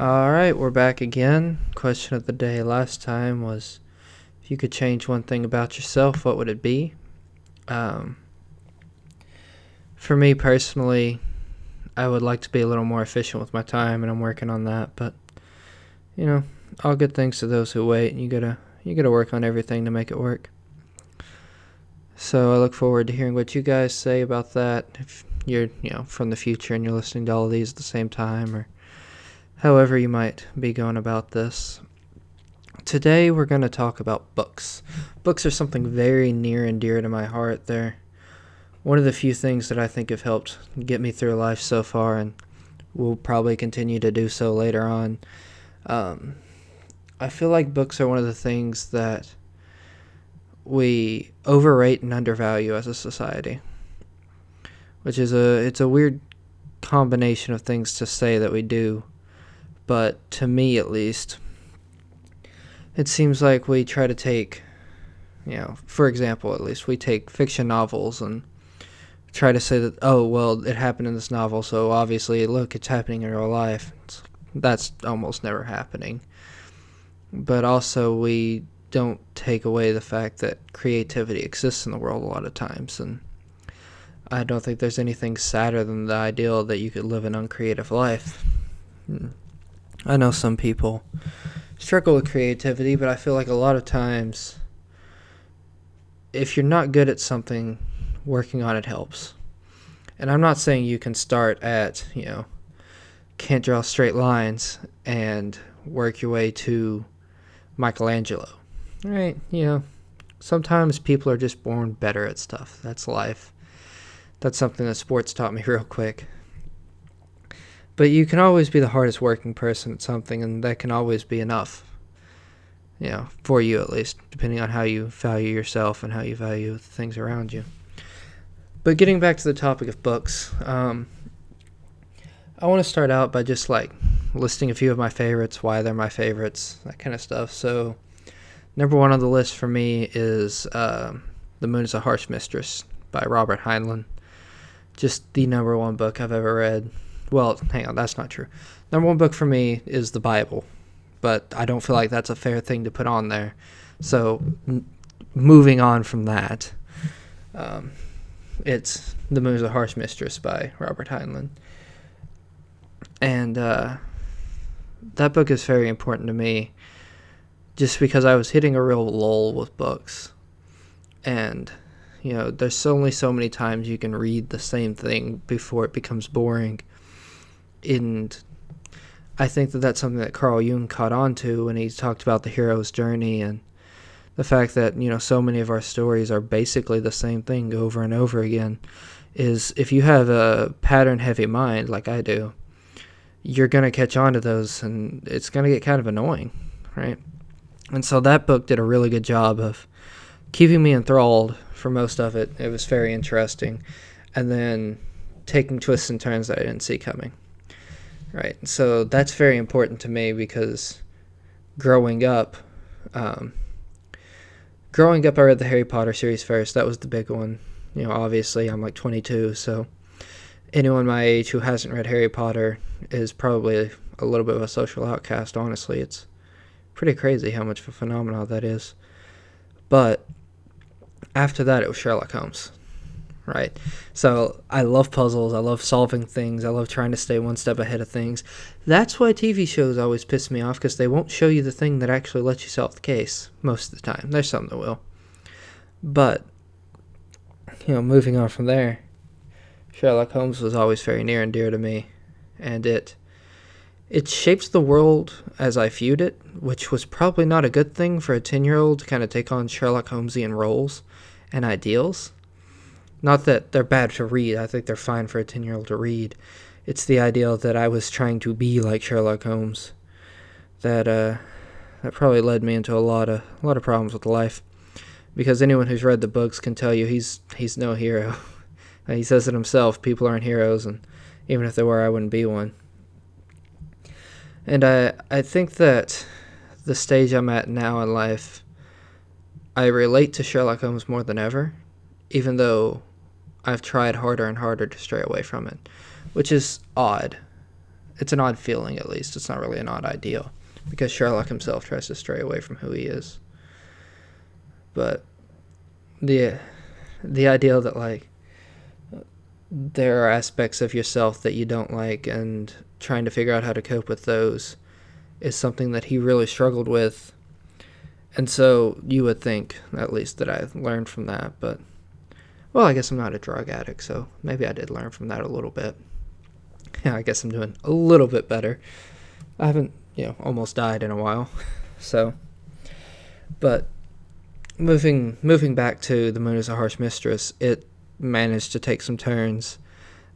All right, we're back again. Question of the day last time was if you could change one thing about yourself, what would it be? Um, for me personally, I would like to be a little more efficient with my time, and I'm working on that. But you know, all good things to those who wait. And you gotta you gotta work on everything to make it work. So I look forward to hearing what you guys say about that. If you're you know from the future and you're listening to all of these at the same time, or however you might be going about this. Today we're going to talk about books. Books are something very near and dear to my heart. They're one of the few things that I think have helped get me through life so far, and will probably continue to do so later on. Um, I feel like books are one of the things that we overrate and undervalue as a society, which is a it's a weird combination of things to say that we do but to me at least, it seems like we try to take, you know, for example, at least we take fiction novels and try to say that, oh, well, it happened in this novel, so obviously, look, it's happening in real life. It's, that's almost never happening. But also, we don't take away the fact that creativity exists in the world a lot of times. And I don't think there's anything sadder than the ideal that you could live an uncreative life. Hmm. I know some people struggle with creativity, but I feel like a lot of times, if you're not good at something, working on it helps. And I'm not saying you can start at, you know, can't draw straight lines and work your way to Michelangelo. Right? You know, sometimes people are just born better at stuff. That's life. That's something that sports taught me real quick. But you can always be the hardest working person at something, and that can always be enough. You know, for you at least, depending on how you value yourself and how you value the things around you. But getting back to the topic of books, um, I want to start out by just like listing a few of my favorites, why they're my favorites, that kind of stuff. So, number one on the list for me is uh, The Moon is a Harsh Mistress by Robert Heinlein. Just the number one book I've ever read. Well, hang on, that's not true. Number one book for me is the Bible, but I don't feel like that's a fair thing to put on there. So, moving on from that, um, it's The Moon's a Harsh Mistress by Robert Heinlein. And uh, that book is very important to me just because I was hitting a real lull with books. And, you know, there's only so many times you can read the same thing before it becomes boring and I think that that's something that Carl Jung caught on to when he talked about the hero's journey and the fact that you know so many of our stories are basically the same thing over and over again is if you have a pattern heavy mind like I do you're going to catch on to those and it's going to get kind of annoying right? And so that book did a really good job of keeping me enthralled for most of it. It was very interesting and then taking twists and turns that I didn't see coming Right. So that's very important to me because growing up, um, growing up, I read the Harry Potter series first. That was the big one. You know, obviously, I'm like 22, so anyone my age who hasn't read Harry Potter is probably a little bit of a social outcast. Honestly, it's pretty crazy how much of a phenomenon that is. But after that, it was Sherlock Holmes right? So I love puzzles. I love solving things. I love trying to stay one step ahead of things. That's why TV shows always piss me off because they won't show you the thing that actually lets you solve the case most of the time. There's some that will. But, you know, moving on from there, Sherlock Holmes was always very near and dear to me. And it. It shaped the world as I viewed it, which was probably not a good thing for a 10 year old to kind of take on Sherlock Holmesian roles and ideals not that they're bad to read, I think they're fine for a 10 year old to read. It's the ideal that I was trying to be like Sherlock Holmes that uh, that probably led me into a lot of a lot of problems with life. Because anyone who's read the books can tell you he's he's no hero. he says it himself, people aren't heroes and even if they were I wouldn't be one. And I I think that the stage I'm at now in life I relate to Sherlock Holmes more than ever, even though I've tried harder and harder to stray away from it, which is odd. it's an odd feeling at least. It's not really an odd ideal because Sherlock himself tries to stray away from who he is. But the the idea that like there are aspects of yourself that you don't like and trying to figure out how to cope with those is something that he really struggled with. And so you would think, at least, that I learned from that. But, well, I guess I'm not a drug addict, so maybe I did learn from that a little bit. Yeah, I guess I'm doing a little bit better. I haven't, you know, almost died in a while. So, but moving moving back to the moon is a harsh mistress, it managed to take some turns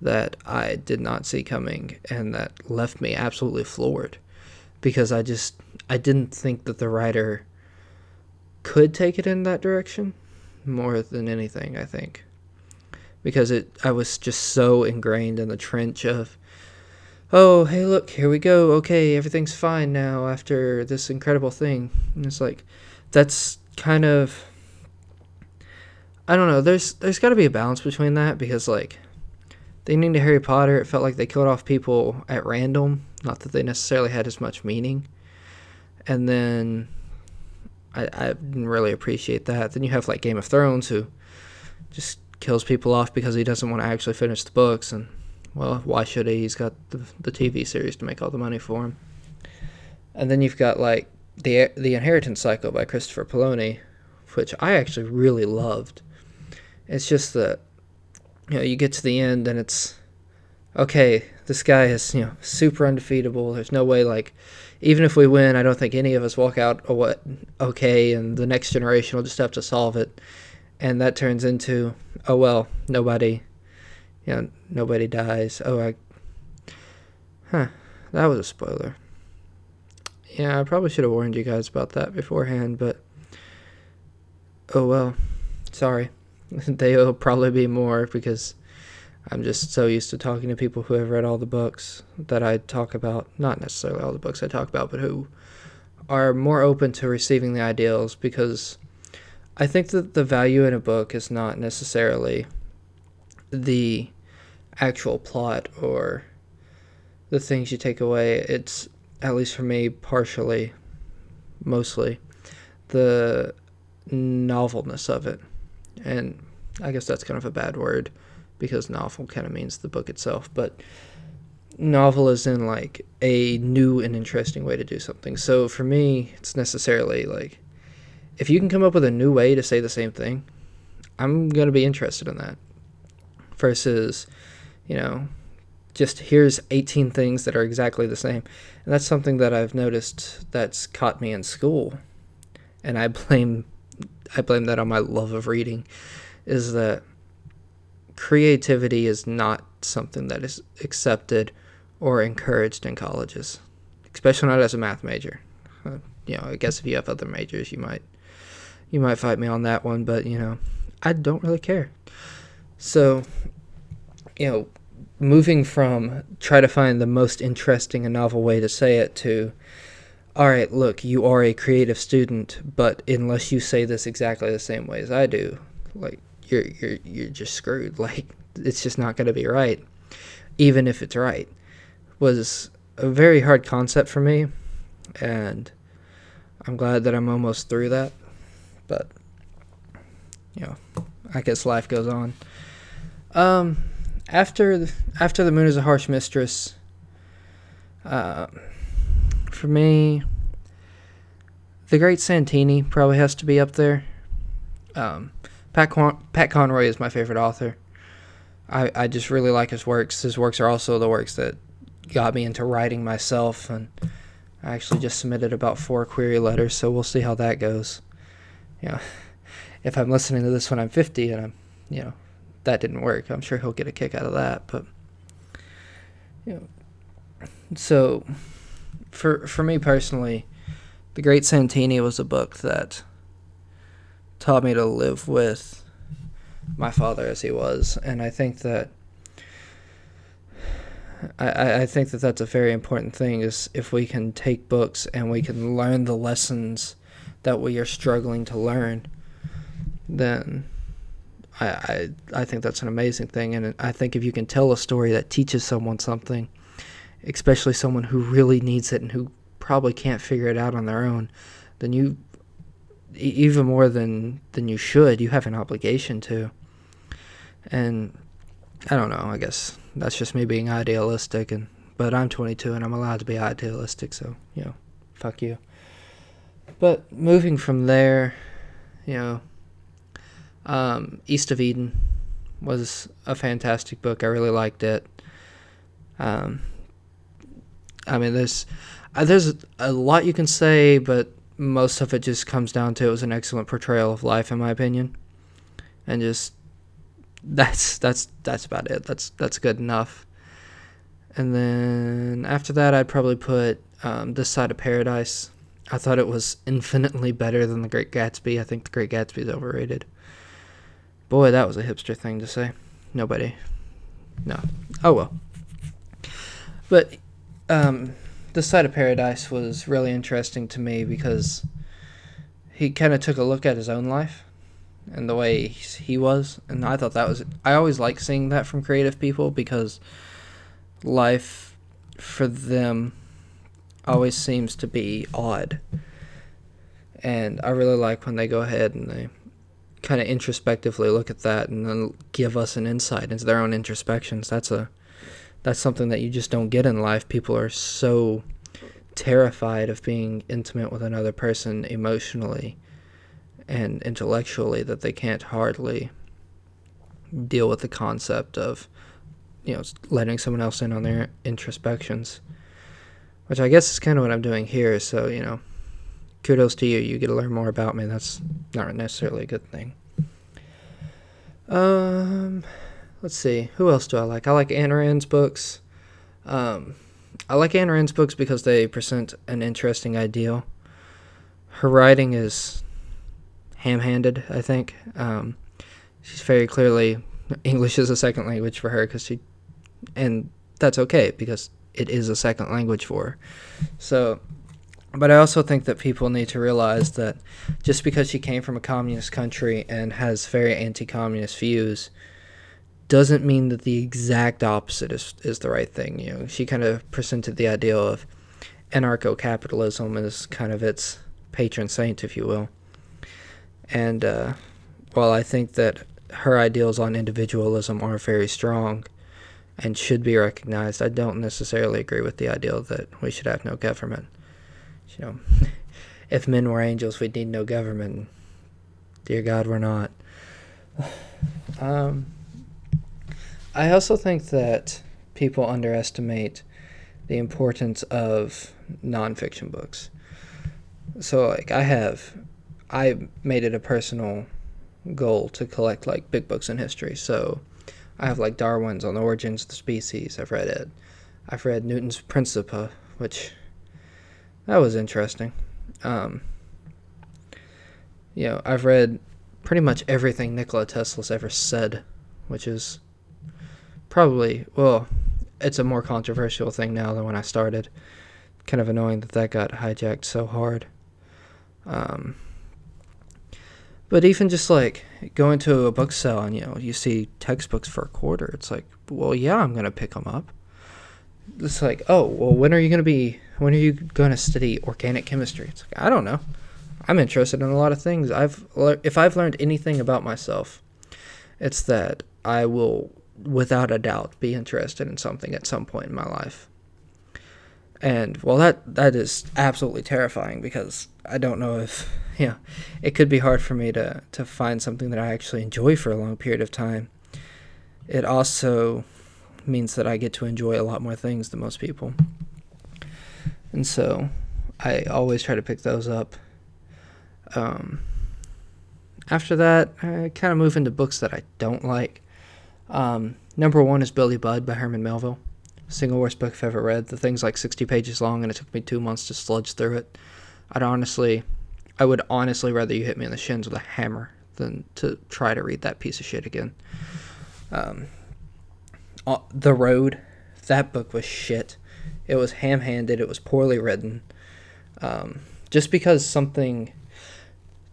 that I did not see coming and that left me absolutely floored because I just I didn't think that the writer could take it in that direction more than anything, I think. Because it I was just so ingrained in the trench of oh, hey look, here we go. Okay, everything's fine now after this incredible thing. And it's like that's kind of I don't know. There's there's got to be a balance between that because like the ending to Harry Potter, it felt like they killed off people at random, not that they necessarily had as much meaning. And then I, I didn't really appreciate that. Then you have like Game of Thrones, who just kills people off because he doesn't want to actually finish the books, and well, why should he? He's got the the TV series to make all the money for him. And then you've got like the the Inheritance Cycle by Christopher Paolini, which I actually really loved. It's just that you know you get to the end and it's okay. This guy is you know super undefeatable. There's no way like even if we win, I don't think any of us walk out what okay, and the next generation will just have to solve it. And that turns into oh well, nobody, you know, nobody dies. Oh I, huh, that was a spoiler. Yeah, I probably should have warned you guys about that beforehand, but oh well, sorry. There'll probably be more because I'm just so used to talking to people who have read all the books that I talk about. Not necessarily all the books I talk about, but who are more open to receiving the ideals because I think that the value in a book is not necessarily the actual plot or the things you take away. It's, at least for me, partially, mostly, the novelness of it and I guess that's kind of a bad word because novel kind of means the book itself, but novel is in like a new and interesting way to do something. So for me, it's necessarily like if you can come up with a new way to say the same thing, I'm going to be interested in that. Versus, you know, just here's 18 things that are exactly the same. And that's something that I've noticed that's caught me in school. And I blame I blame that on my love of reading, is that creativity is not something that is accepted or encouraged in colleges, especially not as a math major. Uh, you know, I guess if you have other majors, you might you might fight me on that one, but you know, I don't really care. So, you know, moving from try to find the most interesting and novel way to say it to all right, look, you are a creative student, but unless you say this exactly the same way as I do, like you're you're you're just screwed. Like it's just not going to be right, even if it's right. Was a very hard concept for me, and I'm glad that I'm almost through that. But you know, I guess life goes on. Um, after the, after the moon is a harsh mistress. Uh, for me, the Great Santini probably has to be up there. Um, Pat, Con- Pat Conroy is my favorite author. I, I just really like his works. His works are also the works that got me into writing myself, and I actually just submitted about four query letters, so we'll see how that goes. You know, if I'm listening to this when I'm 50 and I'm, you know, that didn't work, I'm sure he'll get a kick out of that. But, you know, so for for me personally, The Great Santini was a book that taught me to live with my father as he was, and I think that I, I think that that's a very important thing is if we can take books and we can learn the lessons that we are struggling to learn, then I, I I think that's an amazing thing, and I think if you can tell a story that teaches someone something, especially someone who really needs it and who probably can't figure it out on their own, then you even more than than you should, you have an obligation to. And I don't know, I guess that's just me being idealistic and but I'm 22 and I'm allowed to be idealistic, so, you know, fuck you. But moving from there, you know, um, East of Eden was a fantastic book. I really liked it. Um, I mean, there's uh, there's a lot you can say, but most of it just comes down to it was an excellent portrayal of life, in my opinion, and just that's that's that's about it. That's that's good enough. And then after that, I'd probably put um, This Side of Paradise. I thought it was infinitely better than The Great Gatsby. I think The Great Gatsby is overrated. Boy, that was a hipster thing to say. Nobody. No. Oh well. But um, This Side of Paradise was really interesting to me because he kind of took a look at his own life and the way he was, and I thought that was. I always like seeing that from creative people because life for them always seems to be odd. And I really like when they go ahead and they kind of introspectively look at that and then give us an insight into their own introspections. That's a that's something that you just don't get in life. People are so terrified of being intimate with another person emotionally and intellectually that they can't hardly deal with the concept of you know letting someone else in on their introspections which i guess is kind of what i'm doing here. So you know kudos to you. You get to learn more about me. That's not necessarily a good thing. Um let's see who else do i like? I like Ayn Rand's books. Um i like Ayn Rand's books because they present an interesting ideal. Her writing is ham-handed i think. Um she's very clearly english is a second language for her because she and that's okay because it is a second language for her. So, but I also think that people need to realize that just because she came from a communist country and has very anti-communist views doesn't mean that the exact opposite is, is the right thing. You know, she kind of presented the idea of anarcho-capitalism as kind of its patron saint, if you will. And uh, while I think that her ideals on individualism are very strong, and should be recognized. I don't necessarily agree with the ideal that we should have no government. You know, if men were angels, we'd need no government. Dear God, we're not. Um, I also think that people underestimate the importance of nonfiction books. So, like, I have, I made it a personal goal to collect like big books in history. So, I have like Darwin's on the origins of the species. I've read it. I've read Newton's Principia, which that was interesting. Um, you know, I've read pretty much everything Nikola Tesla's ever said, which is probably well, it's a more controversial thing now than when I started. Kind of annoying that that got hijacked so hard. Um, but even just like going to a book sale and you know you see textbooks for a quarter, it's like, well, yeah, I'm gonna pick them up. It's like, oh, well, when are you gonna be? When are you gonna study organic chemistry? It's like I don't know. I'm interested in a lot of things. I've if I've learned anything about myself, it's that I will, without a doubt, be interested in something at some point in my life. And well, that that is absolutely terrifying because I don't know if yeah, it could be hard for me to to find something that I actually enjoy for a long period of time. It also means that I get to enjoy a lot more things than most people. And so I always try to pick those up. Um, after that, I kind of move into books that I don't like. Um, number one is Billy Budd by Herman Melville. Single worst book I've ever read. The thing's like 60 pages long, and it took me two months to sludge through it. I'd honestly I would honestly rather you hit me in the shins with a hammer than to try to read that piece of shit again. Um, uh, the Road, that book was shit. It was ham handed, it was poorly written. Um, just because something,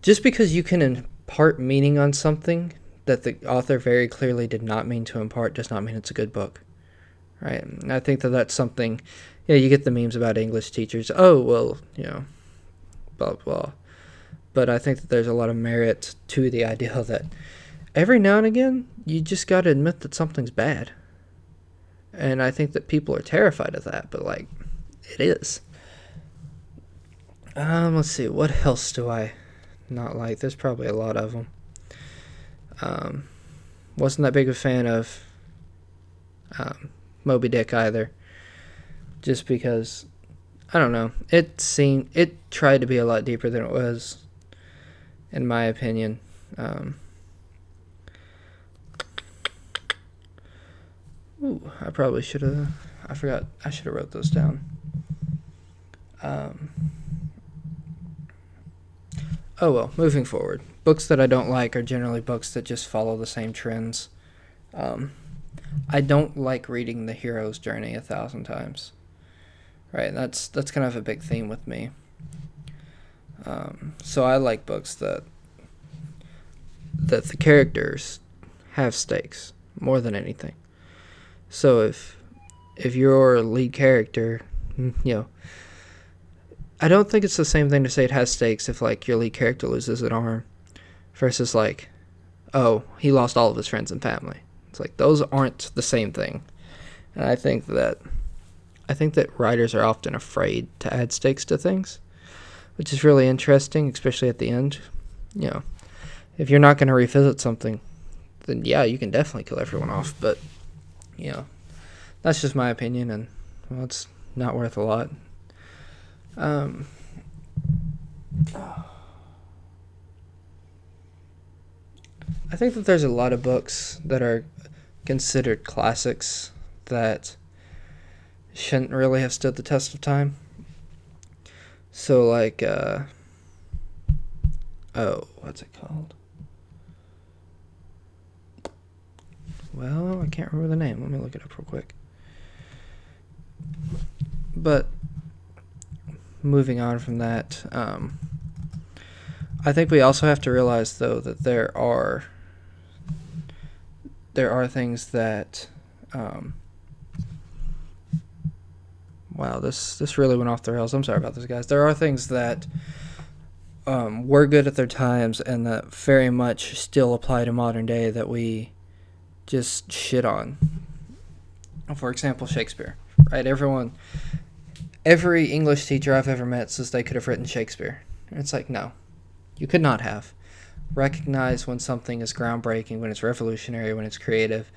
just because you can impart meaning on something that the author very clearly did not mean to impart does not mean it's a good book. right? And I think that that's something. Yeah, you get the memes about English teachers. Oh well, you know, blah blah. But I think that there's a lot of merit to the idea that every now and again you just got to admit that something's bad. And I think that people are terrified of that, but like, it is. Um, let's see, what else do I not like? There's probably a lot of them. Um, wasn't that big of a fan of um, Moby Dick either. Just because, I don't know, it seemed it tried to be a lot deeper than it was, in my opinion. Um, ooh, I probably should have. I forgot. I should have wrote those down. Um, oh well, moving forward. Books that I don't like are generally books that just follow the same trends. Um, I don't like reading the hero's journey a thousand times. Right, that's that's kind of a big theme with me. Um, so I like books that that the characters have stakes more than anything. So if if your lead character, you know, I don't think it's the same thing to say it has stakes if like your lead character loses an arm versus like, oh, he lost all of his friends and family. It's like those aren't the same thing. And I think that I think that writers are often afraid to add stakes to things, which is really interesting, especially at the end. You know, if you're not going to revisit something, then yeah, you can definitely kill everyone off, but you know, that's just my opinion and well, it's not worth a lot. Um I think that there's a lot of books that are considered classics that shouldn't really have stood the test of time. So, like, uh, oh, what's it called? Well, I can't remember the name. Let me look it up real quick. But moving on from that, um, I think we also have to realize, though, that there are there are things that um, wow this this really went off the rails. I'm sorry about this guys. There are things that um, were good at their times and that very much still apply to modern day that we just shit on. For example shakespeare right? Everyone every english teacher i've ever met says they could have written shakespeare and it's like no you could not have recognize when something is groundbreaking, when it's revolutionary, when it's creative,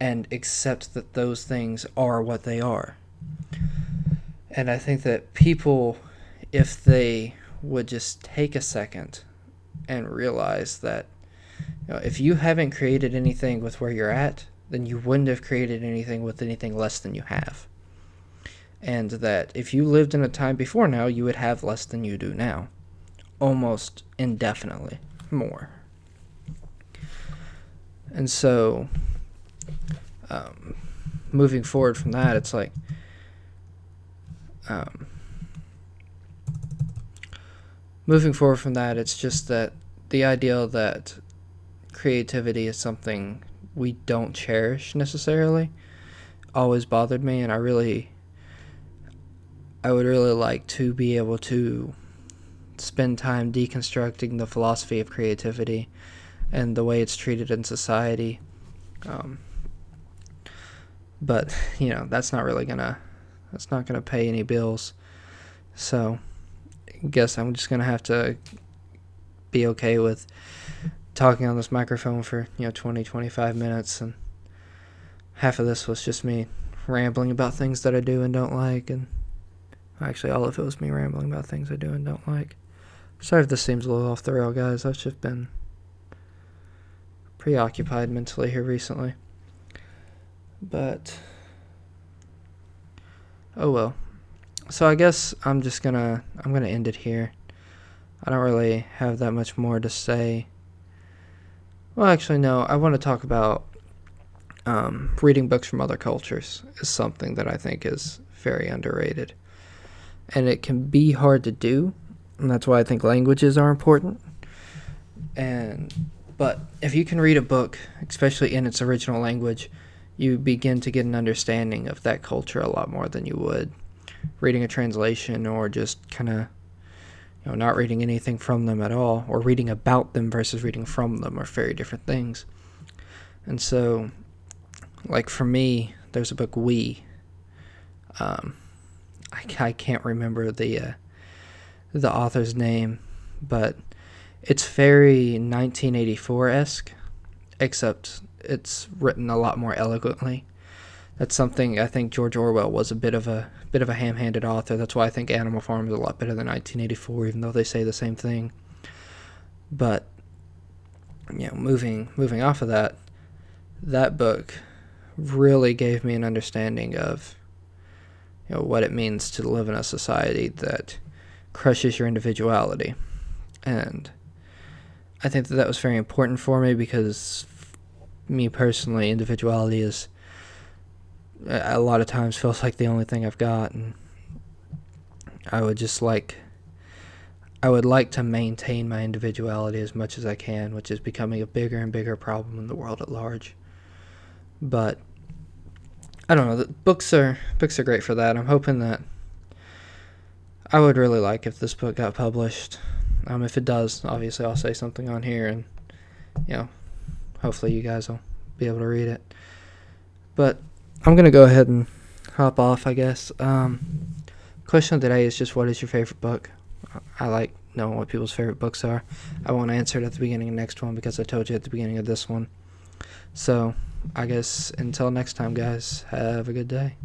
and accept that those things are what they are. And I think that people, if they would just take a second and realize that you know, if you haven't created anything with where you're at, then you wouldn't have created anything with anything less than you have. And that if you lived in a time before now, you would have less than you do now, almost indefinitely more. And so, um, moving forward from that, it's like, um, moving forward from that, it's just that the idea that creativity is something we don't cherish necessarily always bothered me, and I really, I would really like to be able to spend time deconstructing the philosophy of creativity and the way it's treated in society. Um, but you know that's not really gonna that's not gonna pay any bills. So I guess I'm just gonna have to be okay with talking on this microphone for you know 20 25 minutes and half of this was just me rambling about things that I do and don't like and actually all of it was me rambling about things I do and don't like. Sorry if this seems a little off the rail, guys. I've just been preoccupied mentally here recently. But, oh well. So I guess I'm just gonna I'm gonna end it here. I don't really have that much more to say. Well, actually, no. I want to talk about um, reading books from other cultures is something that I think is very underrated, and it can be hard to do and that's why I think languages are important. And but if you can read a book, especially in its original language, you begin to get an understanding of that culture a lot more than you would reading a translation or just kind of you know not reading anything from them at all or reading about them versus reading from them are very different things and so like for me there's a book we um, I, I can't remember the uh, the author's name but it's very 1984 esque, except it's written a lot more eloquently. That's something I think George Orwell was a bit of a bit of a ham-handed author. That's why I think Animal Farm is a lot better than 1984, even though they say the same thing. But you know, moving moving off of that, that book really gave me an understanding of you know what it means to live in a society that crushes your individuality and I think that that was very important for me because me personally, individuality is a lot of times feels like the only thing I've got, and I would just like I would like to maintain my individuality as much as I can, which is becoming a bigger and bigger problem in the world at large. But I don't know. The books are books are great for that. I'm hoping that I would really like if this book got published. Um, if it does, obviously I'll say something on here, and you know, hopefully you guys will be able to read it. But I'm gonna go ahead and hop off, I guess. Um, question of the day is just what is your favorite book? I like knowing what people's favorite books are. I won't answer it at the beginning of next one because I told you at the beginning of this one. So, I guess until next time, guys, have a good day.